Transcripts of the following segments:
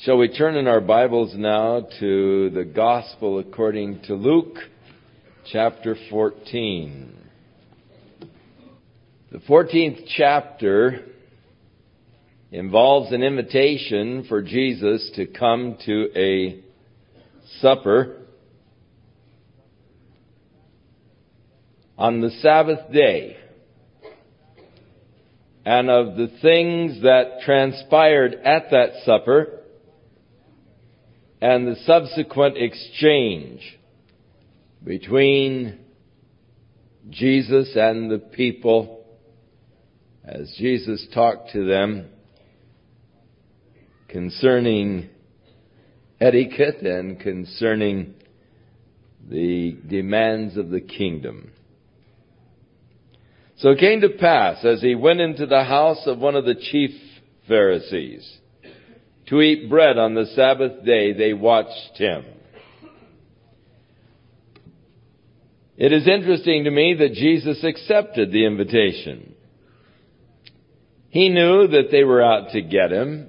Shall we turn in our Bibles now to the Gospel according to Luke, chapter 14. The 14th chapter involves an invitation for Jesus to come to a supper on the Sabbath day. And of the things that transpired at that supper, and the subsequent exchange between Jesus and the people as Jesus talked to them concerning etiquette and concerning the demands of the kingdom. So it came to pass as he went into the house of one of the chief Pharisees to eat bread on the Sabbath day, they watched him. It is interesting to me that Jesus accepted the invitation. He knew that they were out to get him,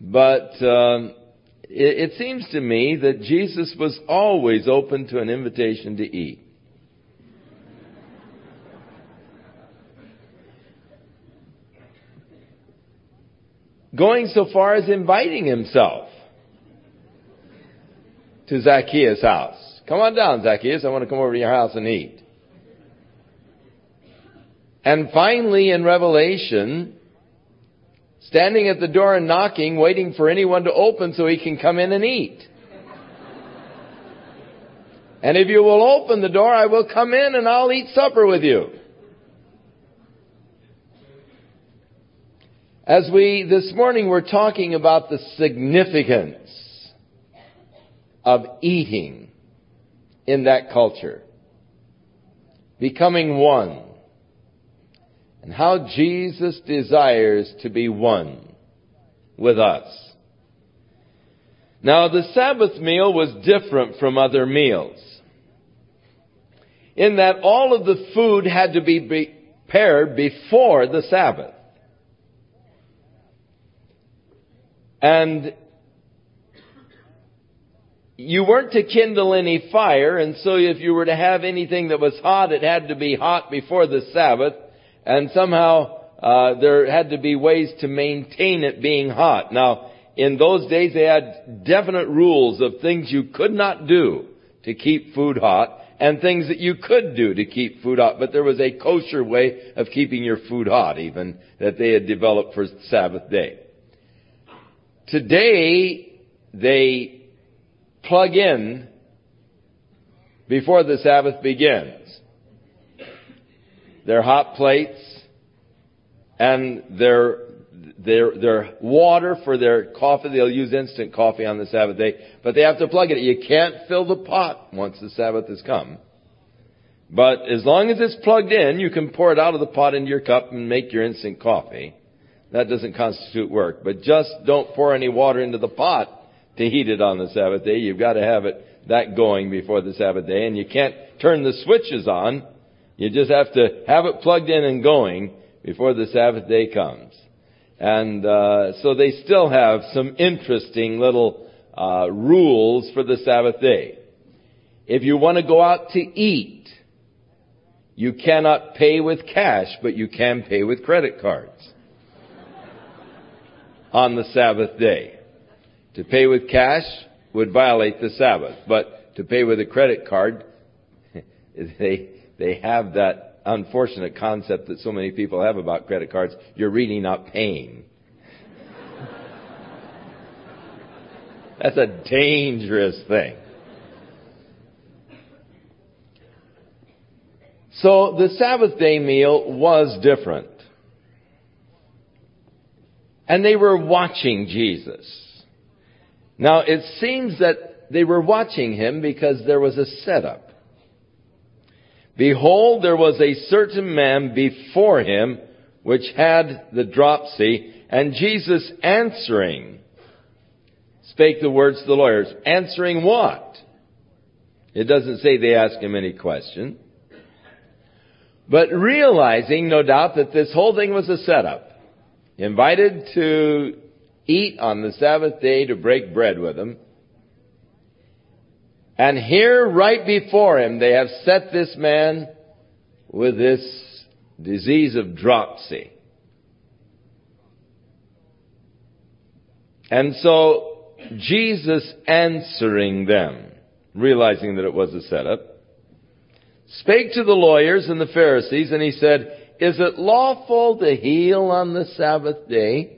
but uh, it, it seems to me that Jesus was always open to an invitation to eat. Going so far as inviting himself to Zacchaeus' house. Come on down, Zacchaeus. I want to come over to your house and eat. And finally, in Revelation, standing at the door and knocking, waiting for anyone to open so he can come in and eat. And if you will open the door, I will come in and I'll eat supper with you. As we, this morning, we're talking about the significance of eating in that culture. Becoming one. And how Jesus desires to be one with us. Now the Sabbath meal was different from other meals. In that all of the food had to be prepared before the Sabbath. And you weren't to kindle any fire, and so if you were to have anything that was hot, it had to be hot before the Sabbath, and somehow uh, there had to be ways to maintain it being hot. Now, in those days, they had definite rules of things you could not do to keep food hot, and things that you could do to keep food hot. But there was a kosher way of keeping your food hot, even that they had developed for Sabbath day. Today, they plug in before the Sabbath begins. Their hot plates and their, their, their water for their coffee. They'll use instant coffee on the Sabbath day, but they have to plug it. You can't fill the pot once the Sabbath has come. But as long as it's plugged in, you can pour it out of the pot into your cup and make your instant coffee. That doesn't constitute work. But just don't pour any water into the pot to heat it on the Sabbath day. You've got to have it that going before the Sabbath day. And you can't turn the switches on. You just have to have it plugged in and going before the Sabbath day comes. And uh, so they still have some interesting little uh, rules for the Sabbath day. If you want to go out to eat, you cannot pay with cash, but you can pay with credit cards on the Sabbath day. To pay with cash would violate the Sabbath, but to pay with a credit card, they, they have that unfortunate concept that so many people have about credit cards. You're really not paying. That's a dangerous thing. So the Sabbath day meal was different. And they were watching Jesus. Now it seems that they were watching him because there was a setup. Behold, there was a certain man before him which had the dropsy, and Jesus answering spake the words to the lawyers. Answering what? It doesn't say they asked him any question. But realizing, no doubt, that this whole thing was a setup invited to eat on the Sabbath day to break bread with him. And here, right before him, they have set this man with this disease of dropsy. And so, Jesus answering them, realizing that it was a setup, spake to the lawyers and the Pharisees, and he said, Is it lawful to heal on the Sabbath day?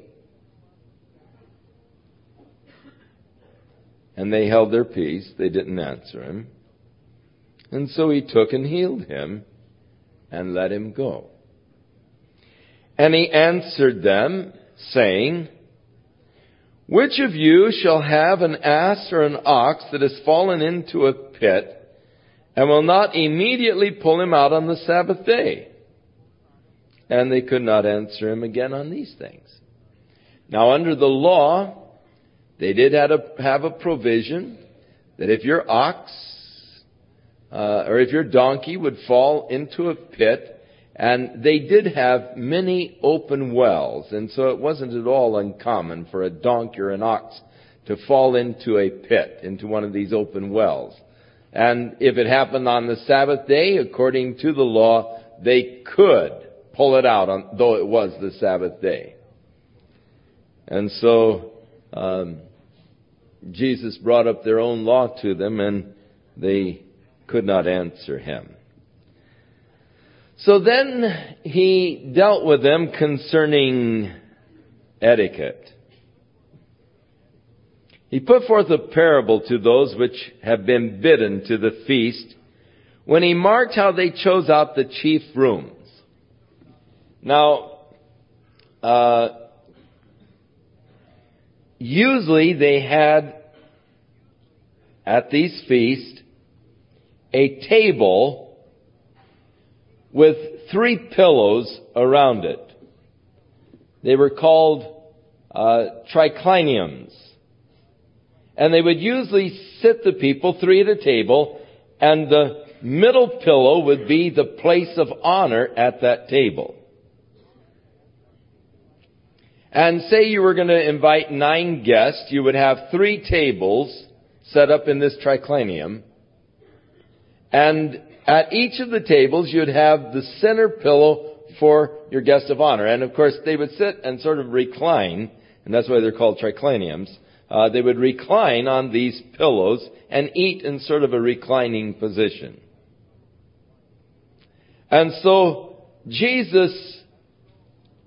And they held their peace. They didn't answer him. And so he took and healed him and let him go. And he answered them, saying, Which of you shall have an ass or an ox that has fallen into a pit and will not immediately pull him out on the Sabbath day. And they could not answer him again on these things. Now under the law, they did have a, have a provision that if your ox, uh, or if your donkey would fall into a pit, and they did have many open wells, and so it wasn't at all uncommon for a donkey or an ox to fall into a pit, into one of these open wells. And if it happened on the Sabbath day, according to the law, they could pull it out, on, though it was the Sabbath day. And so um, Jesus brought up their own law to them, and they could not answer him. So then he dealt with them concerning etiquette. He put forth a parable to those which have been bidden to the feast when he marked how they chose out the chief rooms. Now, uh, usually they had at these feasts a table with three pillows around it. They were called uh, tricliniums. And they would usually sit the people three at a table, and the middle pillow would be the place of honor at that table. And say you were going to invite nine guests, you would have three tables set up in this triclinium. And at each of the tables, you'd have the center pillow for your guest of honor. And of course, they would sit and sort of recline, and that's why they're called tricliniums uh, they would recline on these pillows and eat in sort of a reclining position. And so Jesus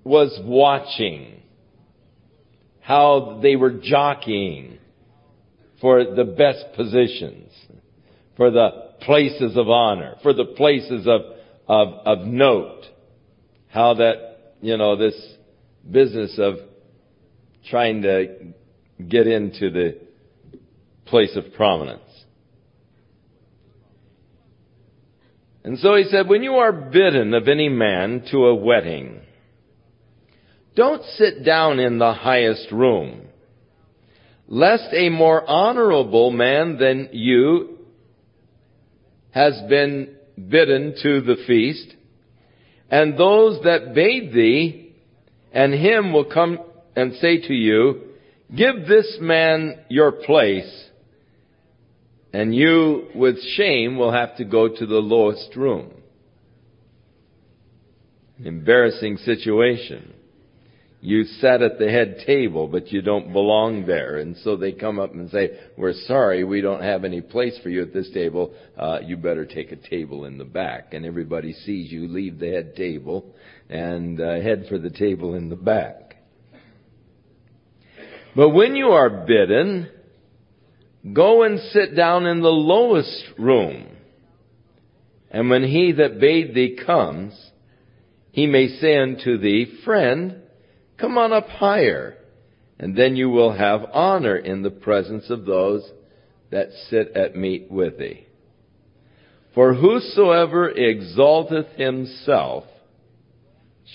was watching how they were jockeying for the best positions, for the places of honor, for the places of, of, of note. How that, you know, this business of trying to get into the place of prominence. And so he said, when you are bidden of any man to a wedding, don't sit down in the highest room, lest a more honorable man than you has been bidden to the feast, and those that bade thee and him will come and say to you, Give this man your place, and you, with shame, will have to go to the lowest room. An Embarrassing situation. You sat at the head table, but you don't belong there. And so they come up and say, we're sorry, we don't have any place for you at this table. Uh, you better take a table in the back. And everybody sees you leave the head table and uh, head for the table in the back. But when you are bidden, go and sit down in the lowest room. And when he that bade thee comes, he may say unto thee, Friend, come on up higher, and then you will have honor in the presence of those that sit at meat with thee. For whosoever exalteth himself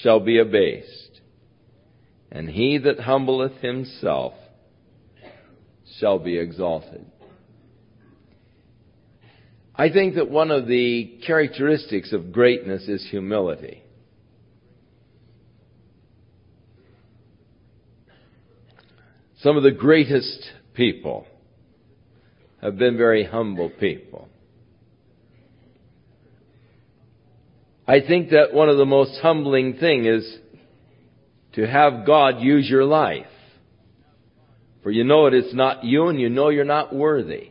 shall be abased and he that humbleth himself shall be exalted. I think that one of the characteristics of greatness is humility. Some of the greatest people have been very humble people. I think that one of the most humbling thing is to have God use your life. For you know it is not you and you know you're not worthy.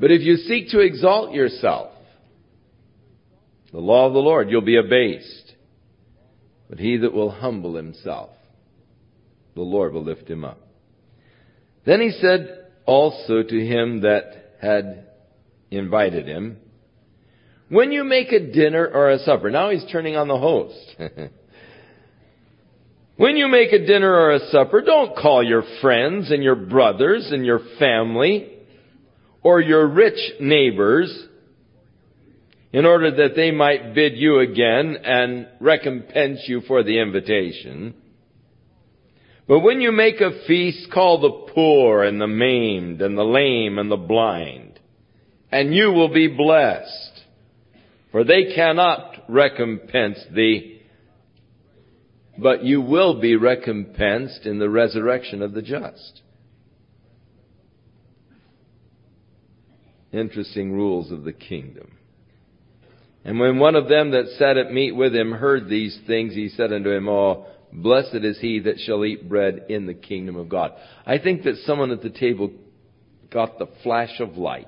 But if you seek to exalt yourself, the law of the Lord, you'll be abased. But he that will humble himself, the Lord will lift him up. Then he said also to him that had invited him, when you make a dinner or a supper, now he's turning on the host. when you make a dinner or a supper, don't call your friends and your brothers and your family or your rich neighbors in order that they might bid you again and recompense you for the invitation. But when you make a feast, call the poor and the maimed and the lame and the blind, and you will be blessed, for they cannot recompense thee, but you will be recompensed in the resurrection of the just. Interesting rules of the kingdom. And when one of them that sat at meat with him heard these things, he said unto him, Oh, blessed is he that shall eat bread in the kingdom of God. I think that someone at the table got the flash of light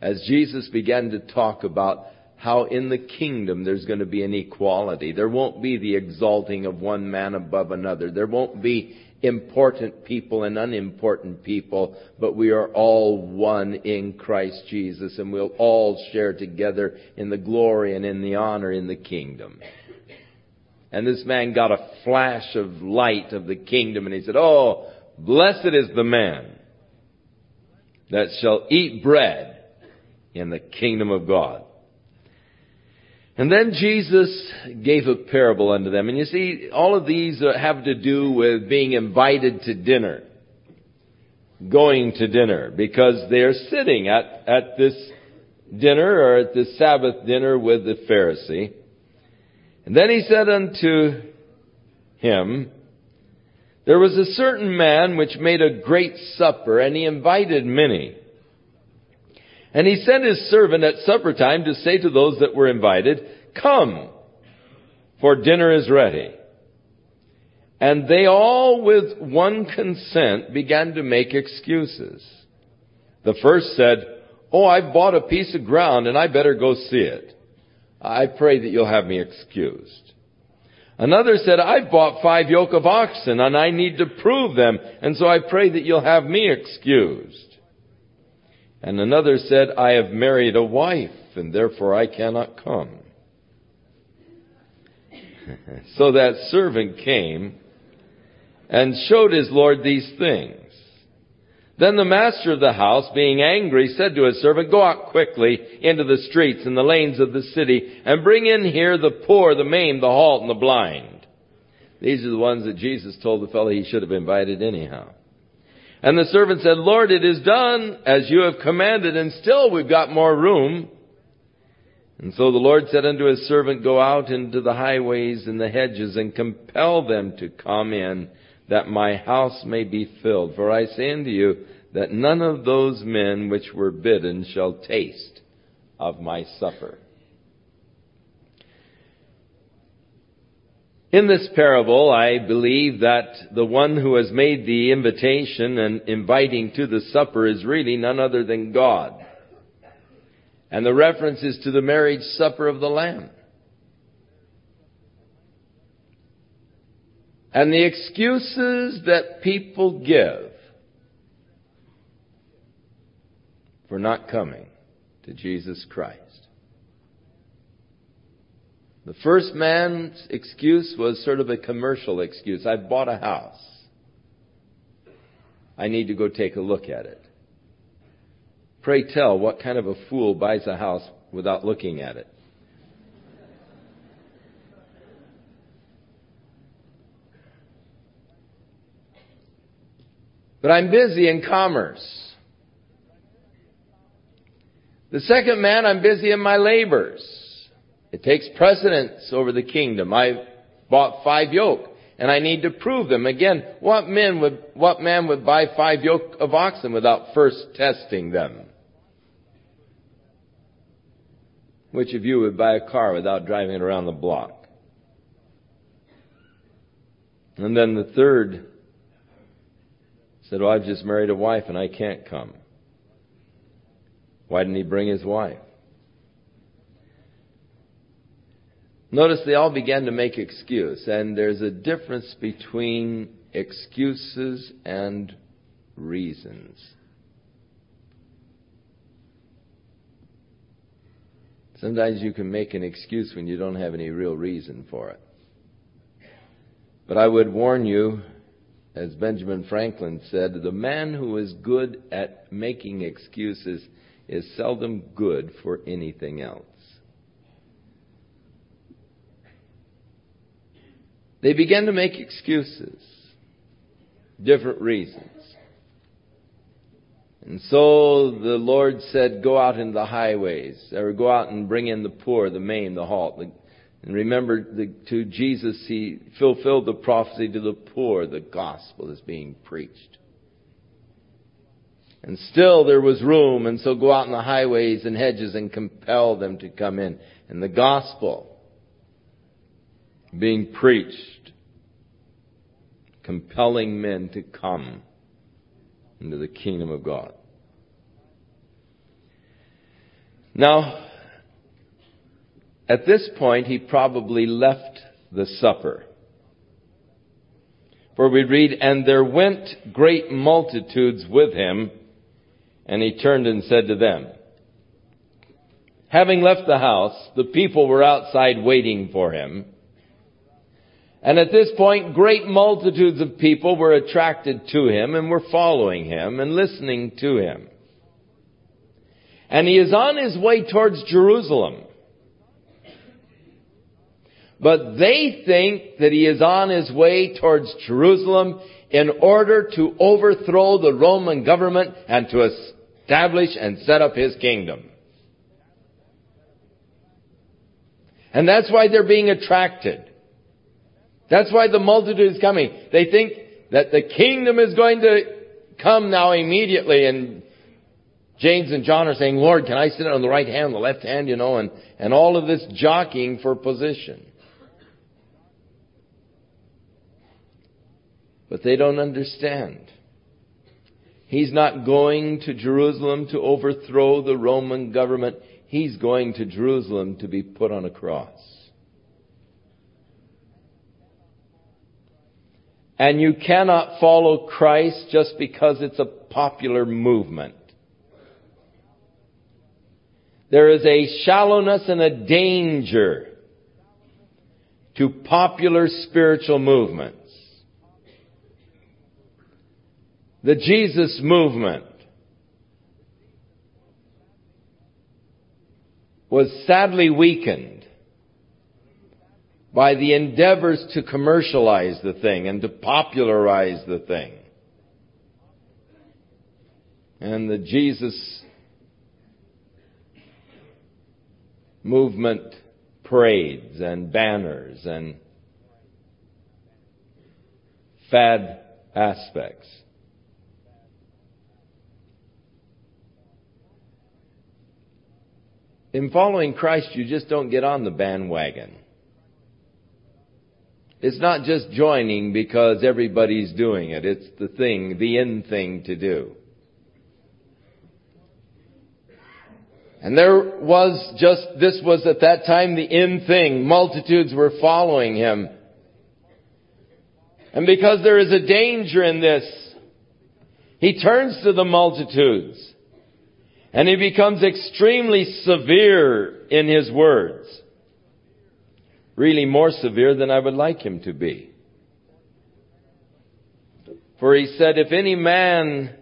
as Jesus began to talk about how in the kingdom there's going to be an equality. There won't be the exalting of one man above another. There won't be important people and unimportant people, but we are all one in Christ Jesus and we'll all share together in the glory and in the honor in the kingdom. And this man got a flash of light of the kingdom and he said, Oh, blessed is the man that shall eat bread in the kingdom of God. And then Jesus gave a parable unto them. And you see, all of these have to do with being invited to dinner. Going to dinner. Because they're sitting at, at this dinner or at this Sabbath dinner with the Pharisee. And then he said unto him, There was a certain man which made a great supper, and he invited many. And he sent his servant at supper time to say to those that were invited, Come, for dinner is ready. And they all with one consent began to make excuses. The first said, Oh, I've bought a piece of ground and I better go see it. I pray that you'll have me excused. Another said, I've bought five yoke of oxen and I need to prove them, and so I pray that you'll have me excused. And another said, I have married a wife, and therefore I cannot come. so that servant came and showed his Lord these things. Then the master of the house, being angry, said to his servant, Go out quickly into the streets and the lanes of the city, and bring in here the poor, the maimed, the halt, and the blind. These are the ones that Jesus told the fellow he should have invited anyhow. And the servant said, Lord, it is done as you have commanded, and still we've got more room. And so the Lord said unto his servant, Go out into the highways and the hedges, and compel them to come in, that my house may be filled. For I say unto you, that none of those men which were bidden shall taste of my supper. In this parable, I believe that the one who has made the invitation and inviting to the supper is really none other than God. And the reference is to the marriage supper of the Lamb. And the excuses that people give for not coming to Jesus Christ. The first man's excuse was sort of a commercial excuse. I bought a house. I need to go take a look at it. Pray tell, what kind of a fool buys a house without looking at it? But I'm busy in commerce. The second man, I'm busy in my labors. It takes precedence over the kingdom. I bought five yoke and I need to prove them. Again, what man would, what man would buy five yoke of oxen without first testing them? Which of you would buy a car without driving it around the block? And then the third said, Well, I've just married a wife and I can't come. Why didn't he bring his wife? Notice they all began to make excuse, and there's a difference between excuses and reasons. Sometimes you can make an excuse when you don't have any real reason for it. But I would warn you, as Benjamin Franklin said, the man who is good at making excuses is seldom good for anything else. They began to make excuses, different reasons. And so the Lord said, go out in the highways, or go out and bring in the poor, the maimed, the halt. And remember, the, to Jesus, He fulfilled the prophecy to the poor, the gospel is being preached. And still there was room, and so go out in the highways and hedges and compel them to come in. And the gospel being preached, compelling men to come into the kingdom of God. Now, at this point, he probably left the supper. For we read, And there went great multitudes with him, and he turned and said to them, Having left the house, the people were outside waiting for him. And at this point, great multitudes of people were attracted to him and were following him and listening to him. And he is on his way towards Jerusalem. But they think that he is on his way towards Jerusalem in order to overthrow the Roman government and to establish and set up his kingdom. And that's why they're being attracted. That's why the multitude is coming. They think that the kingdom is going to come now immediately and James and John are saying, Lord, can I sit on the right hand, the left hand, you know, and, and all of this jockeying for position. But they don't understand. He's not going to Jerusalem to overthrow the Roman government. He's going to Jerusalem to be put on a cross. And you cannot follow Christ just because it's a popular movement. There is a shallowness and a danger to popular spiritual movements. The Jesus movement was sadly weakened by the endeavors to commercialize the thing and to popularize the thing. And the Jesus movement parades and banners and fad aspects. In following Christ, you just don't get on the bandwagon. It's not just joining because everybody's doing it. It's the thing, the in thing to do. And there was just, this was at that time the in thing. Multitudes were following him. And because there is a danger in this, he turns to the multitudes. And he becomes extremely severe in his words. Really more severe than I would like him to be. For he said, if any man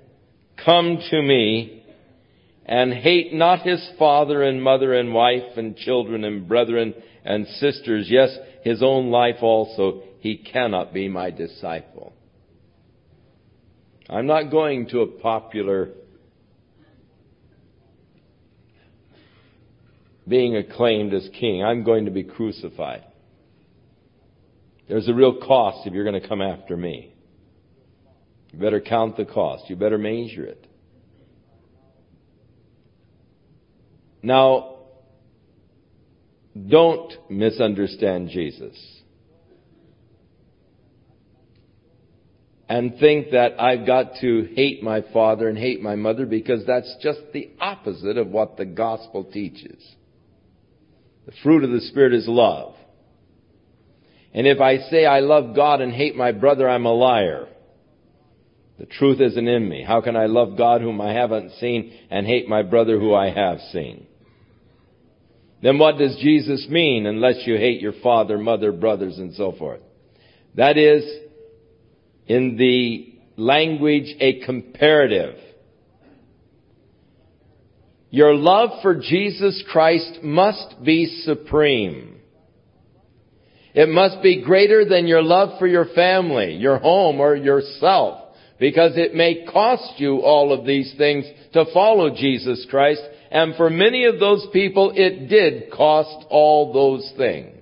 come to me and hate not his father and mother and wife and children and brethren and sisters, yes, his own life also, he cannot be my disciple. I'm not going to a popular being acclaimed as king. I'm going to be crucified. There's a real cost if you're going to come after me. You better count the cost. You better measure it. Now, don't misunderstand Jesus. And think that I've got to hate my father and hate my mother because that's just the opposite of what the gospel teaches. The fruit of the Spirit is love. And if I say I love God and hate my brother, I'm a liar. The truth isn't in me. How can I love God whom I haven't seen and hate my brother who I have seen? Then what does Jesus mean unless you hate your father, mother, brothers, and so forth? That is, in the language, a comparative. Your love for Jesus Christ must be supreme. It must be greater than your love for your family, your home, or yourself because it may cost you all of these things to follow Jesus Christ. And for many of those people, it did cost all those things.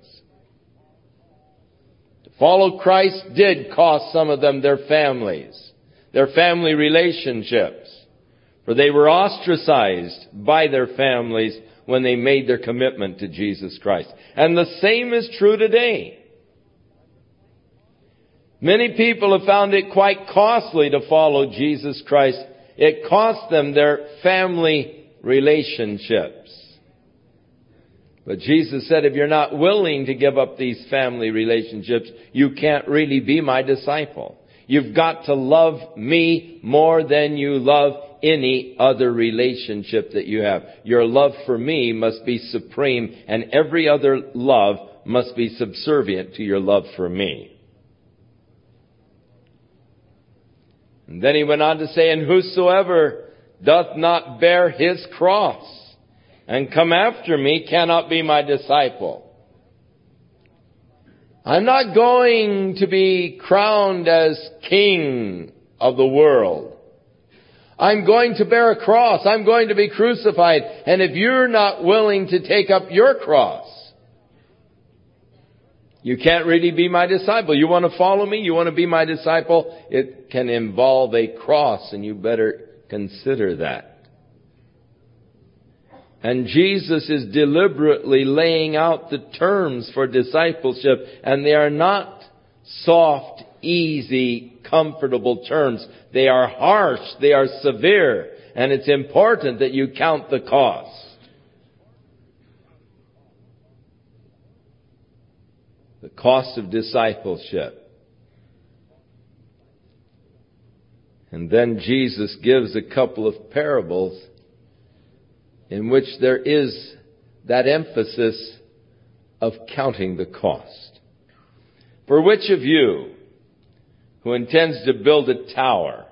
To follow Christ did cost some of them their families, their family relationships, for they were ostracized by their families when they made their commitment to Jesus Christ. And the same is true today. Many people have found it quite costly to follow Jesus Christ. It cost them their family relationships. But Jesus said, if you're not willing to give up these family relationships, you can't really be my disciple. You've got to love me more than you love any other relationship that you have. Your love for me must be supreme and every other love must be subservient to your love for me. And then he went on to say, and whosoever doth not bear his cross and come after me cannot be my disciple. I'm not going to be crowned as king of the world. I'm going to bear a cross. I'm going to be crucified. And if you're not willing to take up your cross, you can't really be my disciple. You want to follow me? You want to be my disciple? It can involve a cross and you better consider that. And Jesus is deliberately laying out the terms for discipleship and they are not soft, easy, comfortable terms. They are harsh, they are severe, and it's important that you count the cost. the cost of discipleship. And then Jesus gives a couple of parables in which there is that emphasis of counting the cost. For which of you who intends to build a tower,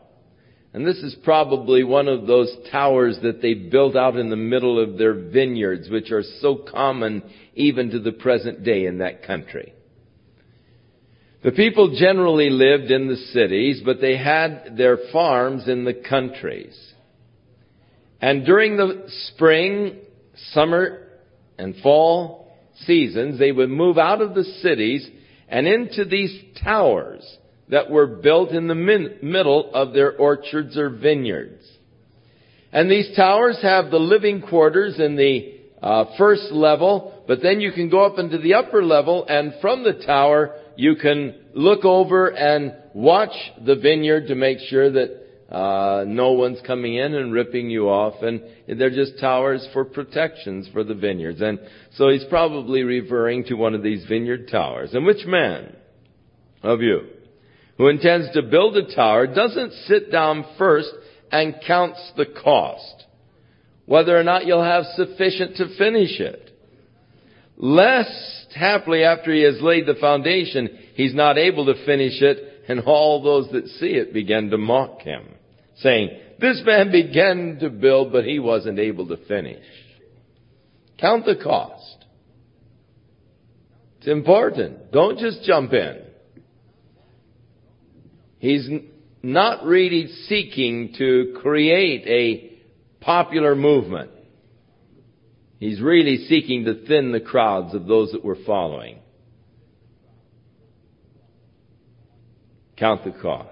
and this is probably one of those towers that they built out in the middle of their vineyards, which are so common even to the present day in that country. The people generally lived in the cities, but they had their farms in the countries. And during the spring, summer, and fall seasons, they would move out of the cities and into these towers that were built in the min- middle of their orchards or vineyards. And these towers have the living quarters in the uh, first level, but then you can go up into the upper level, and from the tower you can look over and watch the vineyard to make sure that uh, no one's coming in and ripping you off, and they're just towers for protections for the vineyards. And so he's probably referring to one of these vineyard towers. And which man of you who intends to build a tower doesn't sit down first and counts the cost, whether or not you'll have sufficient to finish it? Lest happily after he has laid the foundation, he's not able to finish it, and all those that see it begin to mock him, saying, this man began to build, but he wasn't able to finish. Count the cost. It's important. Don't just jump in. He's not really seeking to create a popular movement. He's really seeking to thin the crowds of those that were following. count the cost?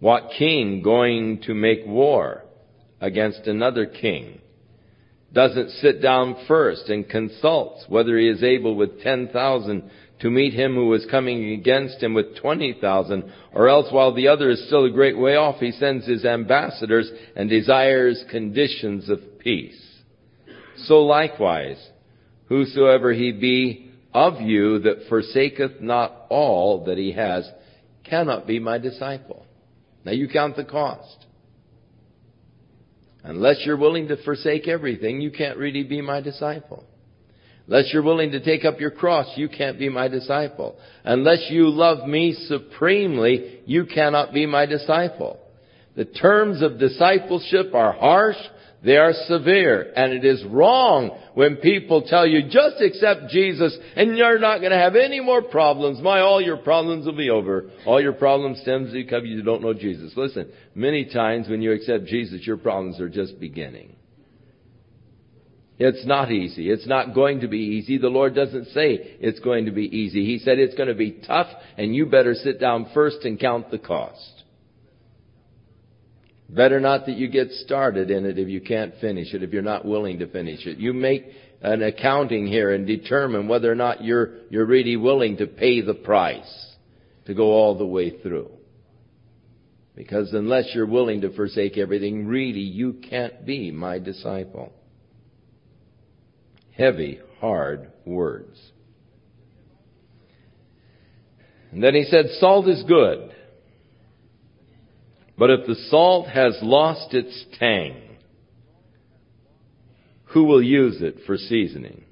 What king going to make war against another king doesn't sit down first and consults whether he is able with 10,000 to meet him who is coming against him with 20,000, or else while the other is still a great way off, he sends his ambassadors and desires conditions of peace. So likewise, whosoever he be of you that forsaketh not all that he has cannot be my disciple. Now you count the cost. Unless you're willing to forsake everything, you can't really be my disciple. Unless you're willing to take up your cross, you can't be my disciple. Unless you love me supremely, you cannot be my disciple. The terms of discipleship are harsh, they are severe, and it is wrong when people tell you, just accept Jesus and you're not going to have any more problems. My, all your problems will be over. All your problems stems because you don't know Jesus. Listen, many times when you accept Jesus, your problems are just beginning. It's not easy. It's not going to be easy. The Lord doesn't say it's going to be easy. He said it's going to be tough and you better sit down first and count the cost. Better not that you get started in it if you can't finish it, if you're not willing to finish it. You make an accounting here and determine whether or not you're, you're really willing to pay the price to go all the way through. Because unless you're willing to forsake everything, really you can't be my disciple. Heavy, hard words. And then he said, salt is good. But if the salt has lost its tang, who will use it for seasoning?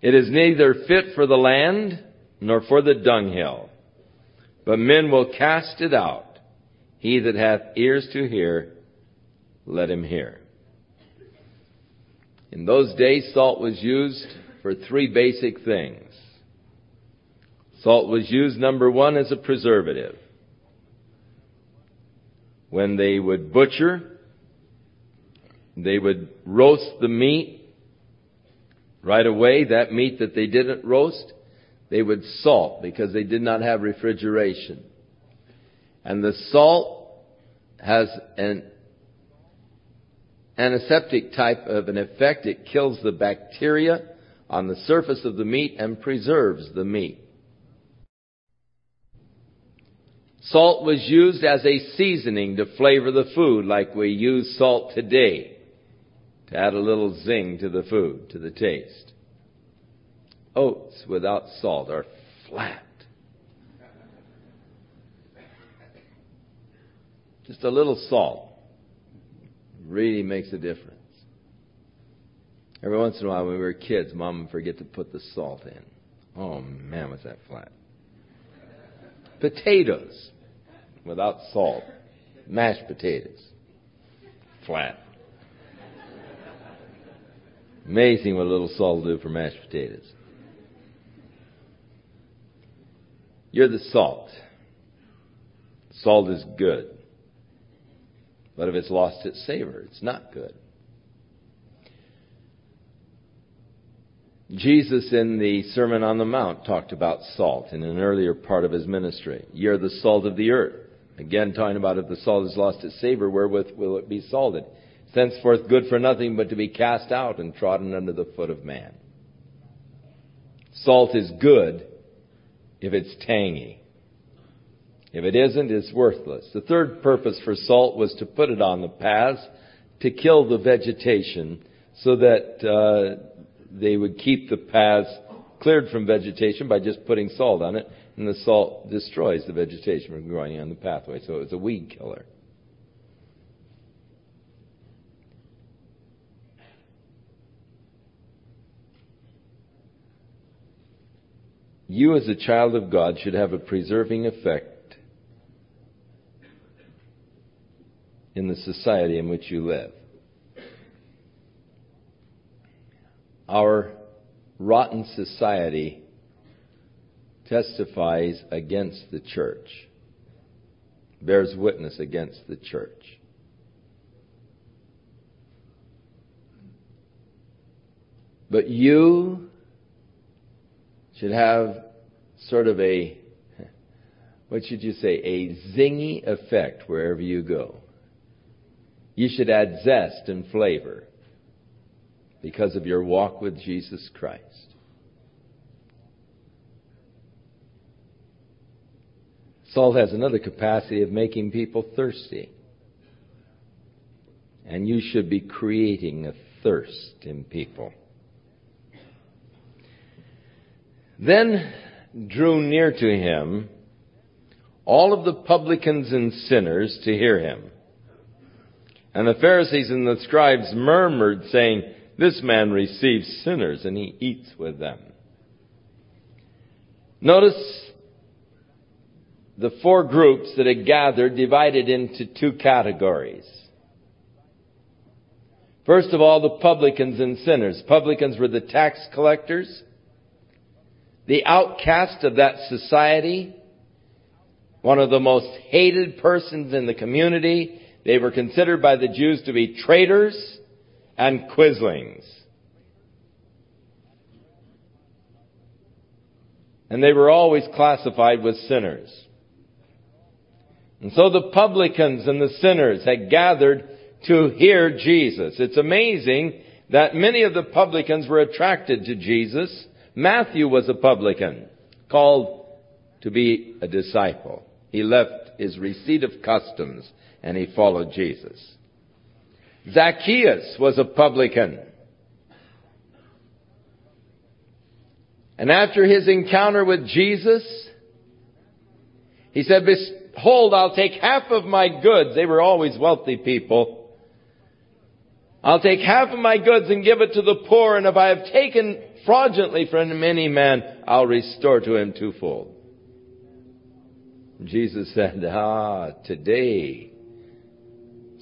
It is neither fit for the land nor for the dunghill, but men will cast it out. He that hath ears to hear, let him hear. In those days, salt was used for three basic things. Salt was used, number one, as a preservative when they would butcher, they would roast the meat right away. That meat that they didn't roast, they would salt because they did not have refrigeration. And the salt has an antiseptic type of an effect. It kills the bacteria on the surface of the meat and preserves the meat. Salt was used as a seasoning to flavor the food like we use salt today to add a little zing to the food, to the taste. Oats without salt are flat. Just a little salt really makes a difference. Every once in a while when we were kids, mom would forget to put the salt in. Oh man, was that flat. Potatoes without salt. Mashed potatoes. Flat. Amazing what a little salt will do for mashed potatoes. You're the salt. Salt is good. But if it's lost its savor, it's not good. Jesus in the Sermon on the Mount talked about salt in an earlier part of his ministry. You're the salt of the earth. Again, talking about if the salt has lost its savor, wherewith will it be salted? Thenceforth good for nothing but to be cast out and trodden under the foot of man. Salt is good if it's tangy. If it isn't, it's worthless. The third purpose for salt was to put it on the paths to kill the vegetation so that uh, they would keep the paths cleared from vegetation by just putting salt on it and the salt destroys the vegetation from growing on the pathway. So it's a weed killer. You, as a child of God, should have a preserving effect in the society in which you live. Our rotten society testifies against the church, bears witness against the church. But you should have sort of a, what should you say, a zingy effect wherever you go. You should add zest and flavor because of your walk with Jesus Christ. Salt has another capacity of making people thirsty. And you should be creating a thirst in people. Then drew near to him all of the publicans and sinners to hear him. And the Pharisees and the scribes murmured, saying, This man receives sinners and he eats with them. Notice the four groups that had gathered divided into two categories. First of all, the publicans and sinners. Publicans were the tax collectors, the outcast of that society, one of the most hated persons in the community. They were considered by the Jews to be traitors and quislings. And they were always classified with sinners. And so the publicans and the sinners had gathered to hear Jesus. It's amazing that many of the publicans were attracted to Jesus. Matthew was a publican, called to be a disciple. He left his receipt of customs and he followed Jesus. Zacchaeus was a publican. And after his encounter with Jesus, he said, Behold, I'll take half of my goods. They were always wealthy people. I'll take half of my goods and give it to the poor, and if I have taken fraudulently from any man, I'll restore to him twofold. Jesus said, Ah, today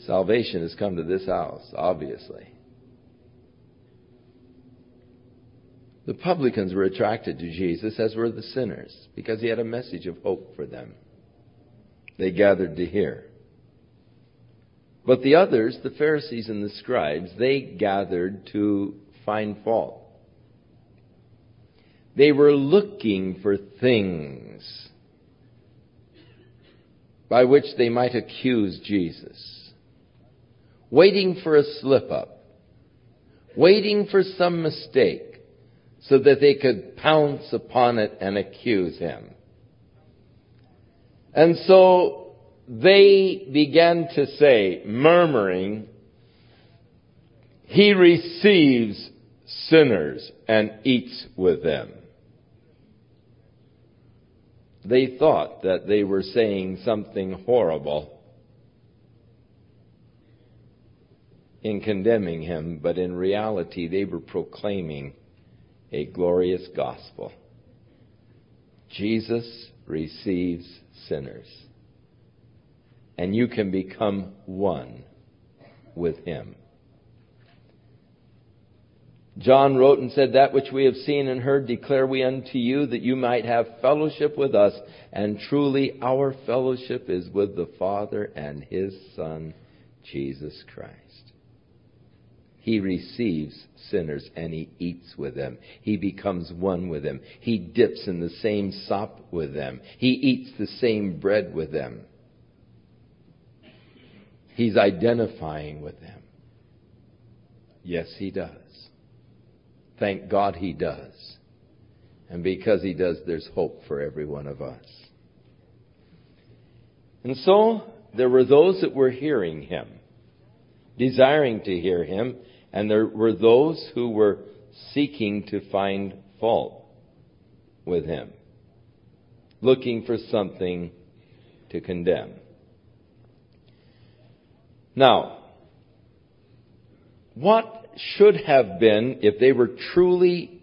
salvation has come to this house, obviously. The publicans were attracted to Jesus, as were the sinners, because he had a message of hope for them. They gathered to hear. But the others, the Pharisees and the scribes, they gathered to find fault. They were looking for things by which they might accuse Jesus, waiting for a slip up, waiting for some mistake so that they could pounce upon it and accuse him. And so they began to say, murmuring, He receives sinners and eats with them. They thought that they were saying something horrible in condemning him, but in reality they were proclaiming a glorious gospel. Jesus receives sinners and you can become one with Him. John wrote and said, That which we have seen and heard declare we unto you, that you might have fellowship with us. And truly our fellowship is with the Father and His Son, Jesus Christ. He receives sinners and He eats with them. He becomes one with them. He dips in the same sop with them. He eats the same bread with them. He's identifying with them. Yes, he does. Thank God he does. And because he does, there's hope for every one of us. And so, there were those that were hearing him, desiring to hear him, and there were those who were seeking to find fault with him, looking for something to condemn. Now, what should have been, if they were truly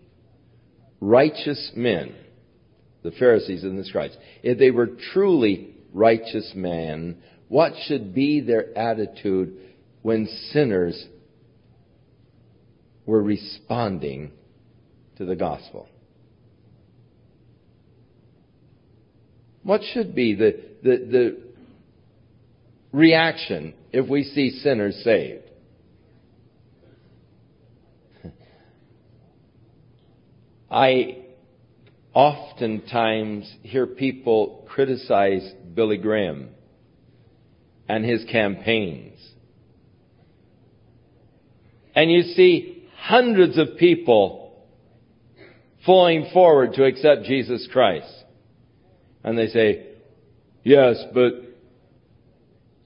righteous men, the Pharisees and the scribes, if they were truly righteous men, what should be their attitude when sinners were responding to the gospel? What should be the, the, the reaction if we see sinners saved? I oftentimes hear people criticize Billy Graham and his campaigns. And you see hundreds of people flowing forward to accept Jesus Christ. And they say, yes, but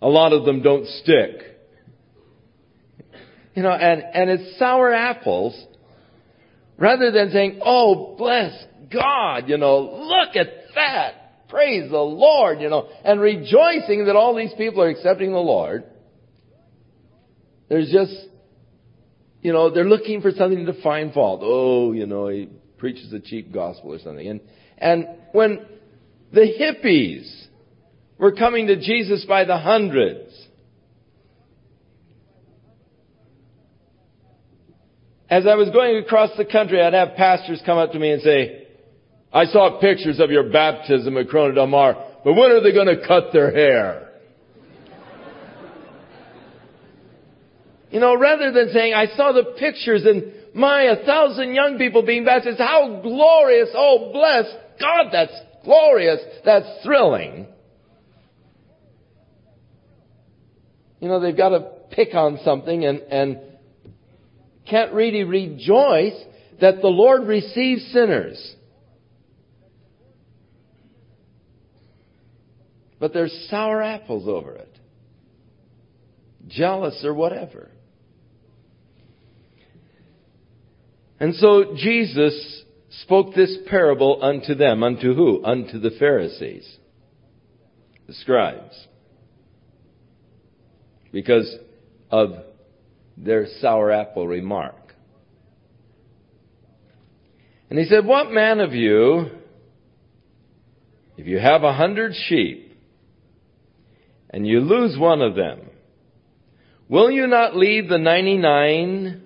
a lot of them don't stick. You know, and, and it's sour apples rather than saying, oh, bless God, you know, look at that. Praise the Lord, you know, and rejoicing that all these people are accepting the Lord. There's just, you know, they're looking for something to find fault. Oh, you know, he preaches a cheap gospel or something. And, and when the hippies were coming to Jesus by the hundreds, as I was going across the country, I'd have pastors come up to me and say, I saw pictures of your baptism at Corona Del Mar, but when are they going to cut their hair? You know, rather than saying, I saw the pictures and my, a thousand young people being baptized, how glorious, oh bless God, that's glorious, that's thrilling. You know, they've got to pick on something and, and can't really rejoice that the Lord receives sinners. But there's sour apples over it. Jealous or whatever. And so Jesus spoke this parable unto them. Unto who? Unto the Pharisees. The scribes. Because of their sour apple remark. And he said, What man of you, if you have a hundred sheep, and you lose one of them, will you not leave the 99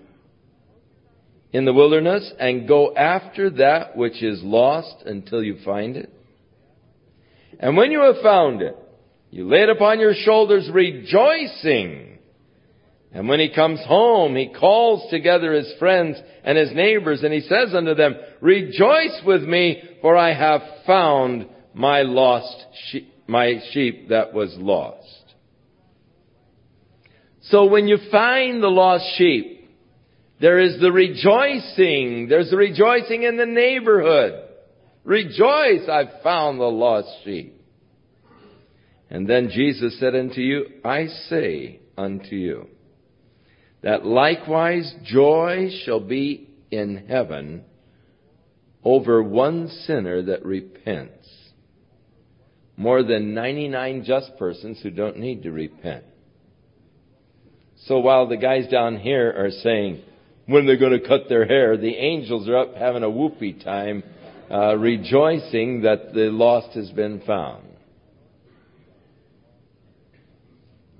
in the wilderness and go after that which is lost until you find it? And when you have found it, you lay it upon your shoulders rejoicing. And when he comes home, he calls together his friends and his neighbors and he says unto them, Rejoice with me, for I have found my lost sheep my sheep that was lost. So when you find the lost sheep, there is the rejoicing. There's the rejoicing in the neighborhood. Rejoice, I've found the lost sheep. And then Jesus said unto you, I say unto you, that likewise joy shall be in heaven over one sinner that repents more than 99 just persons who don't need to repent. So while the guys down here are saying, when they're going to cut their hair, the angels are up having a whoopee time, uh, rejoicing that the lost has been found.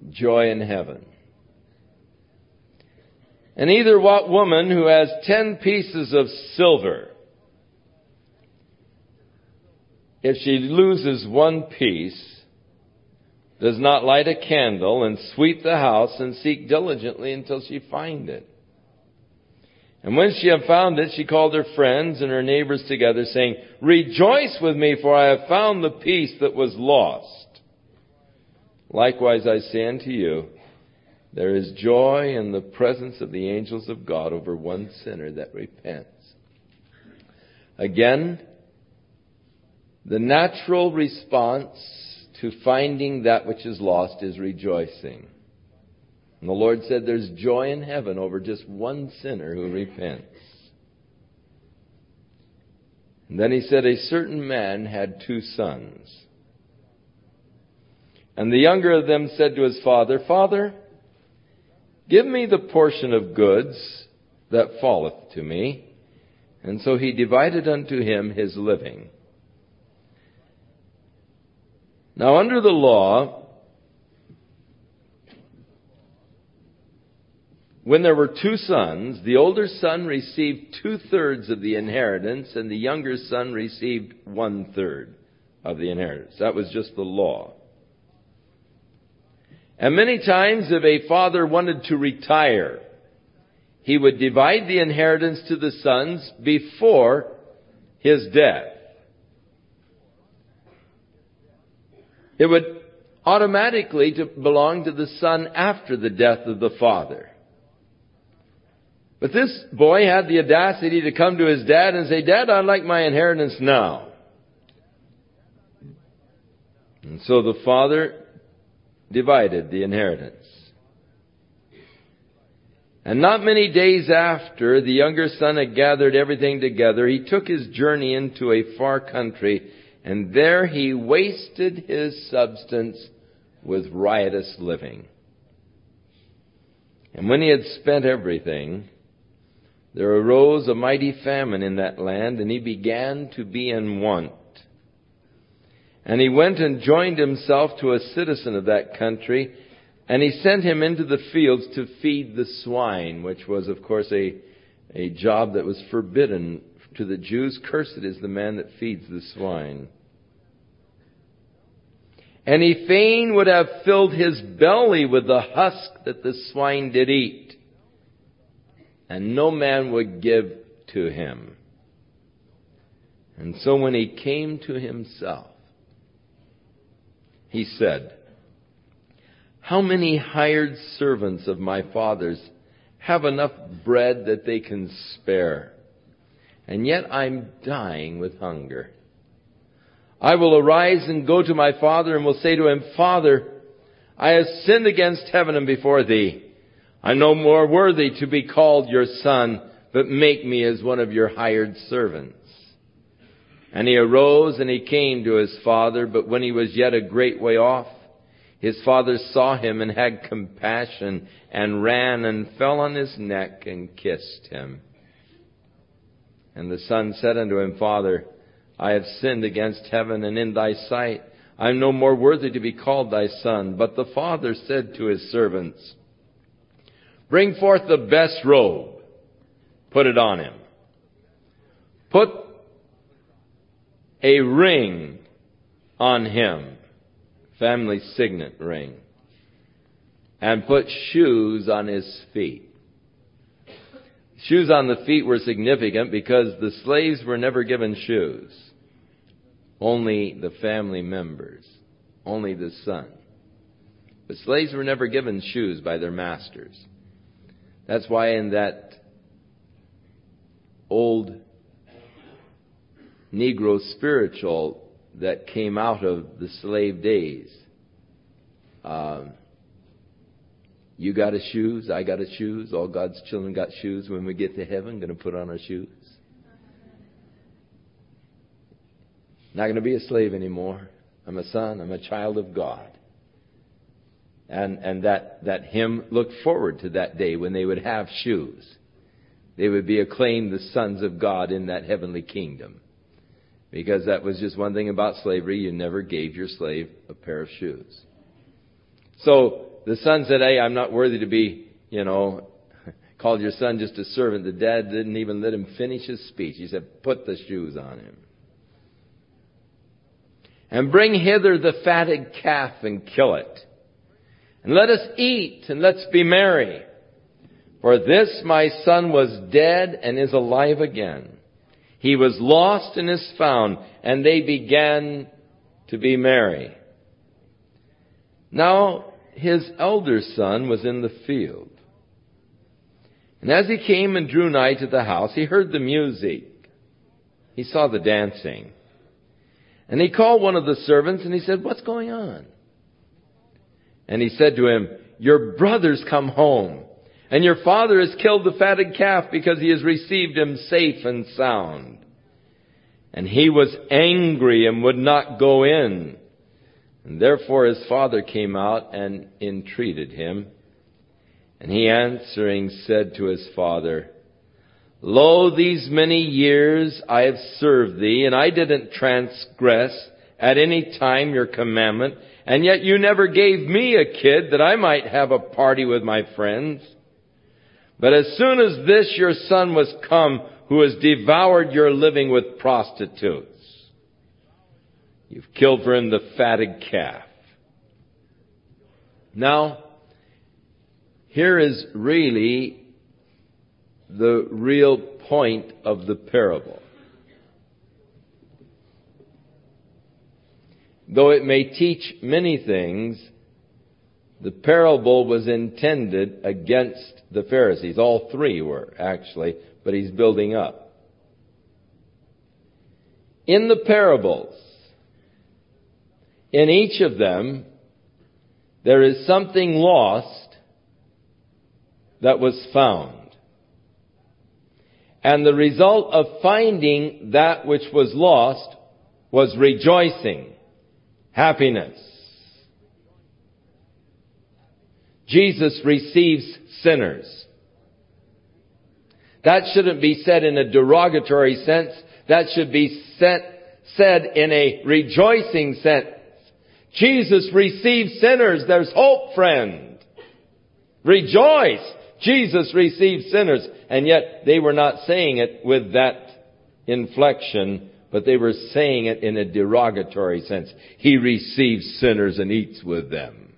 Joy in heaven. And either what woman who has ten pieces of silver if she loses one piece, does not light a candle and sweep the house and seek diligently until she find it. And when she had found it, she called her friends and her neighbors together, saying, Rejoice with me, for I have found the piece that was lost. Likewise I say unto you, there is joy in the presence of the angels of God over one sinner that repents. Again, the natural response to finding that which is lost is rejoicing. And the Lord said there's joy in heaven over just one sinner who repents. And then he said a certain man had two sons. And the younger of them said to his father, Father, give me the portion of goods that falleth to me. And so he divided unto him his living. Now, under the law, When there were two sons, the older son received two thirds of the inheritance, and the younger son received one third of the inheritance. That was just the law. And many times, if a father wanted to retire, he would divide the inheritance to the sons before his death. It would automatically belong to the son after the death of the father. But this boy had the audacity to come to his dad and say, Dad, I'd like my inheritance now. And so the father divided the inheritance. And not many days after the younger son had gathered everything together, he took his journey into a far country, and there he wasted his substance with riotous living. And when he had spent everything, there arose a mighty famine in that land, and he began to be in want. And he went and joined himself to a citizen of that country, and he sent him into the fields to feed the swine, which was, of course, a, a job that was forbidden to the Jews. Cursed is the man that feeds the swine. And he fain would have filled his belly with the husk that the swine did eat. And no man would give to him. And so when he came to himself, he said, how many hired servants of my father's have enough bread that they can spare? And yet I'm dying with hunger. I will arise and go to my father and will say to him, Father, I have sinned against heaven and before thee. I'm no more worthy to be called your son, but make me as one of your hired servants. And he arose and he came to his father, but when he was yet a great way off, his father saw him and had compassion and ran and fell on his neck and kissed him. And the son said unto him, Father, I have sinned against heaven and in thy sight. I am no more worthy to be called thy son. But the father said to his servants, Bring forth the best robe, put it on him. Put a ring on him family signet ring, and put shoes on his feet. Shoes on the feet were significant because the slaves were never given shoes. Only the family members. Only the son. But slaves were never given shoes by their masters. That's why in that old Negro spiritual that came out of the slave days. Um, you got a shoes, I got a shoes, all God's children got shoes. When we get to heaven, going to put on our shoes. Not going to be a slave anymore. I'm a son, I'm a child of God. And, and that, that hymn looked forward to that day when they would have shoes. They would be acclaimed the sons of God in that heavenly kingdom. Because that was just one thing about slavery. You never gave your slave a pair of shoes. So the son said, Hey, I'm not worthy to be, you know, called your son just a servant. The dad didn't even let him finish his speech. He said, Put the shoes on him. And bring hither the fatted calf and kill it. And let us eat and let's be merry. For this my son was dead and is alive again. He was lost and is found, and they began to be merry. Now his elder son was in the field. And as he came and drew nigh to the house, he heard the music. He saw the dancing. And he called one of the servants and he said, What's going on? And he said to him, Your brothers come home and your father has killed the fatted calf because he has received him safe and sound. And he was angry and would not go in. And therefore his father came out and entreated him. And he answering said to his father, Lo, these many years I have served thee, and I didn't transgress at any time your commandment, and yet you never gave me a kid that I might have a party with my friends. But as soon as this your son was come, who has devoured your living with prostitutes, you've killed for him the fatted calf. Now, here is really the real point of the parable. Though it may teach many things, the parable was intended against the Pharisees. All three were, actually, but he's building up. In the parables, in each of them, there is something lost that was found. And the result of finding that which was lost was rejoicing, happiness. Jesus receives sinners. That shouldn't be said in a derogatory sense. That should be said in a rejoicing sense. Jesus receives sinners. There's hope, friend. Rejoice. Jesus receives sinners. And yet they were not saying it with that inflection, but they were saying it in a derogatory sense. He receives sinners and eats with them.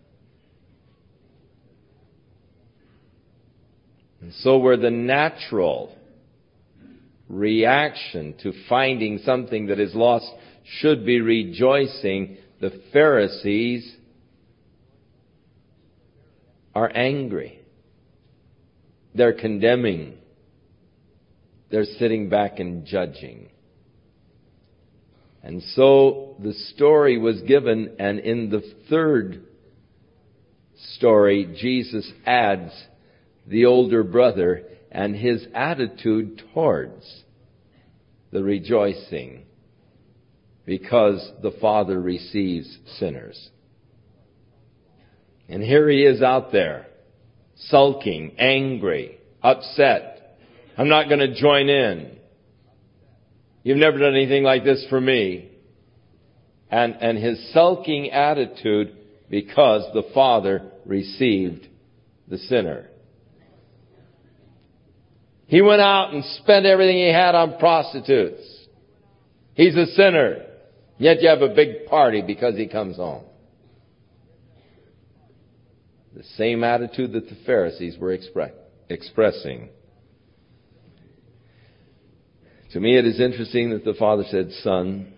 And so where the natural reaction to finding something that is lost should be rejoicing, the Pharisees are angry. They're condemning. They're sitting back and judging. And so the story was given, and in the third story, Jesus adds the older brother and his attitude towards the rejoicing because the Father receives sinners. And here he is out there, sulking, angry, upset. I'm not going to join in. You've never done anything like this for me. And, and his sulking attitude because the Father received the sinner. He went out and spent everything he had on prostitutes. He's a sinner. Yet you have a big party because he comes home. The same attitude that the Pharisees were expre- expressing. To me, it is interesting that the father said, Son,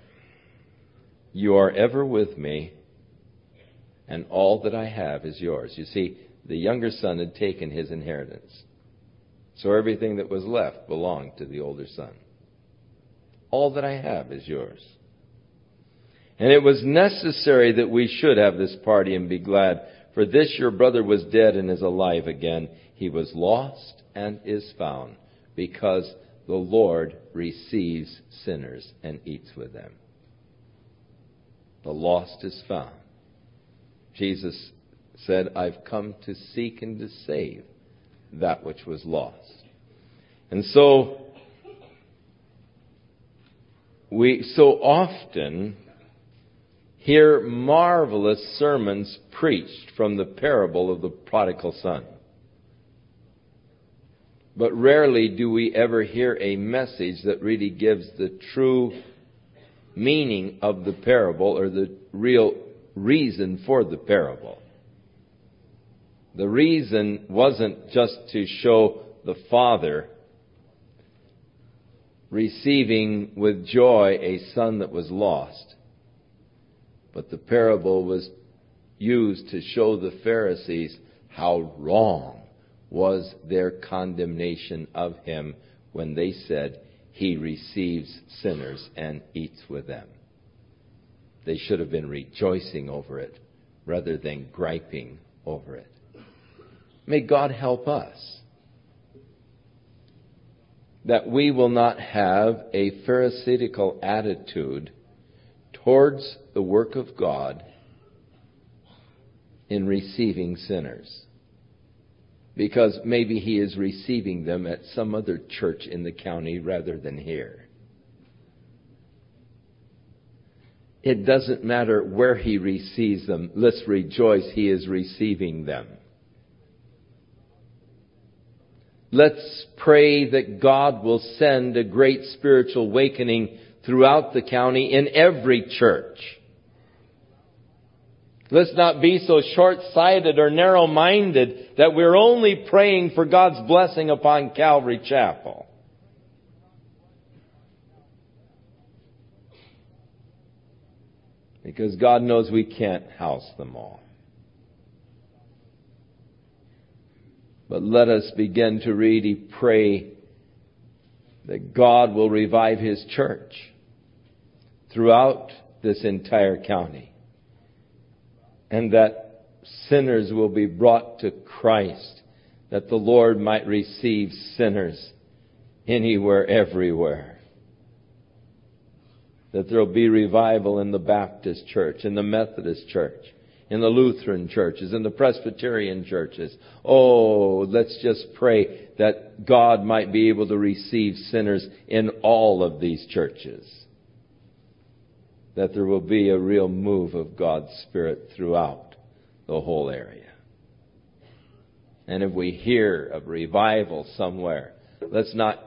you are ever with me, and all that I have is yours. You see, the younger son had taken his inheritance. So everything that was left belonged to the older son. All that I have is yours. And it was necessary that we should have this party and be glad, for this your brother was dead and is alive again. He was lost and is found, because the Lord receives sinners and eats with them. The lost is found. Jesus said, I've come to seek and to save that which was lost. And so, we so often hear marvelous sermons preached from the parable of the prodigal son. But rarely do we ever hear a message that really gives the true meaning of the parable or the real reason for the parable. The reason wasn't just to show the Father receiving with joy a son that was lost, but the parable was used to show the Pharisees how wrong was their condemnation of him when they said, He receives sinners and eats with them. They should have been rejoicing over it rather than griping over it. May God help us that we will not have a Pharisaical attitude towards the work of God in receiving sinners. Because maybe he is receiving them at some other church in the county rather than here. It doesn't matter where he receives them. Let's rejoice he is receiving them. Let's pray that God will send a great spiritual awakening throughout the county in every church. Let's not be so short-sighted or narrow-minded that we're only praying for God's blessing upon Calvary Chapel. Because God knows we can't house them all. But let us begin to really pray that God will revive His church throughout this entire county. And that sinners will be brought to Christ, that the Lord might receive sinners anywhere, everywhere. That there will be revival in the Baptist church, in the Methodist church, in the Lutheran churches, in the Presbyterian churches. Oh, let's just pray that God might be able to receive sinners in all of these churches. That there will be a real move of God's Spirit throughout the whole area. And if we hear of revival somewhere, let's not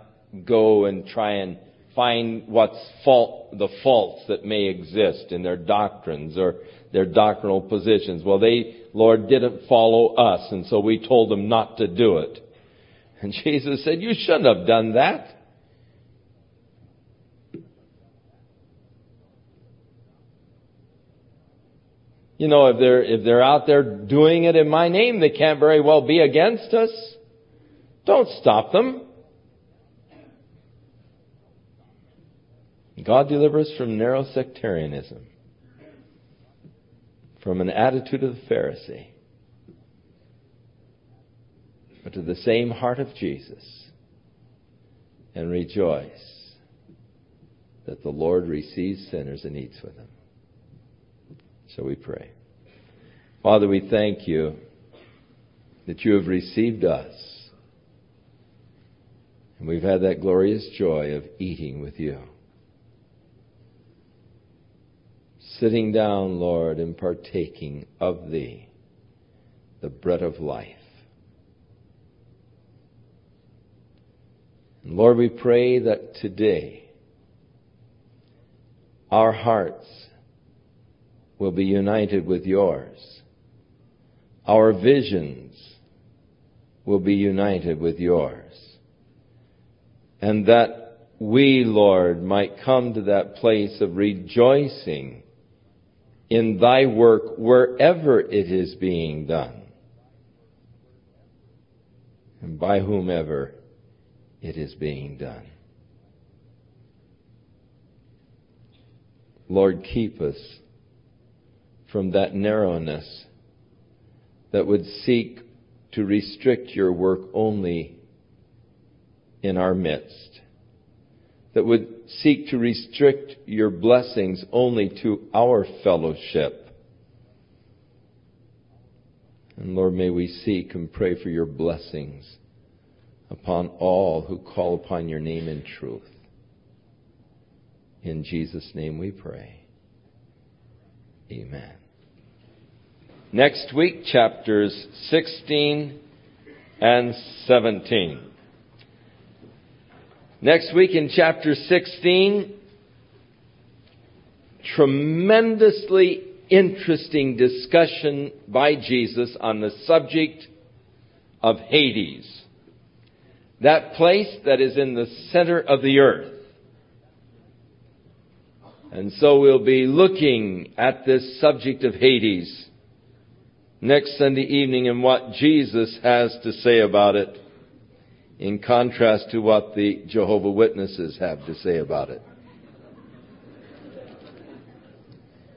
go and try and find what's fault, the faults that may exist in their doctrines or their doctrinal positions. Well, they, Lord, didn't follow us, and so we told them not to do it. And Jesus said, you shouldn't have done that. You know, if they're, if they're out there doing it in my name, they can't very well be against us. Don't stop them. God delivers from narrow sectarianism, from an attitude of the Pharisee, but to the same heart of Jesus, and rejoice that the Lord receives sinners and eats with them. Shall we pray? Father, we thank you that you have received us. And we've had that glorious joy of eating with you. Sitting down, Lord, and partaking of thee, the bread of life. Lord, we pray that today our hearts will be united with yours. Our visions will be united with yours. And that we, Lord, might come to that place of rejoicing in thy work wherever it is being done. And by whomever it is being done. Lord, keep us from that narrowness that would seek to restrict your work only in our midst, that would seek to restrict your blessings only to our fellowship. And Lord, may we seek and pray for your blessings upon all who call upon your name in truth. In Jesus' name we pray. Amen. Next week, chapters 16 and 17. Next week in chapter 16, tremendously interesting discussion by Jesus on the subject of Hades. That place that is in the center of the earth. And so we'll be looking at this subject of Hades next Sunday evening and what Jesus has to say about it in contrast to what the Jehovah Witnesses have to say about it.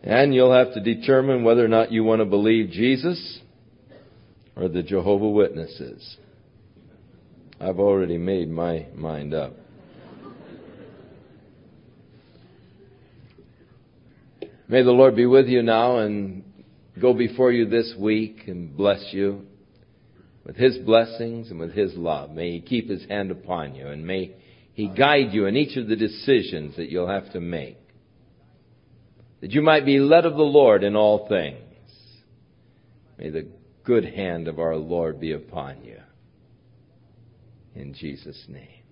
And you'll have to determine whether or not you want to believe Jesus or the Jehovah Witnesses. I've already made my mind up. May the Lord be with you now and go before you this week and bless you with His blessings and with His love. May He keep His hand upon you and may He guide you in each of the decisions that you'll have to make. That you might be led of the Lord in all things. May the good hand of our Lord be upon you. In Jesus' name.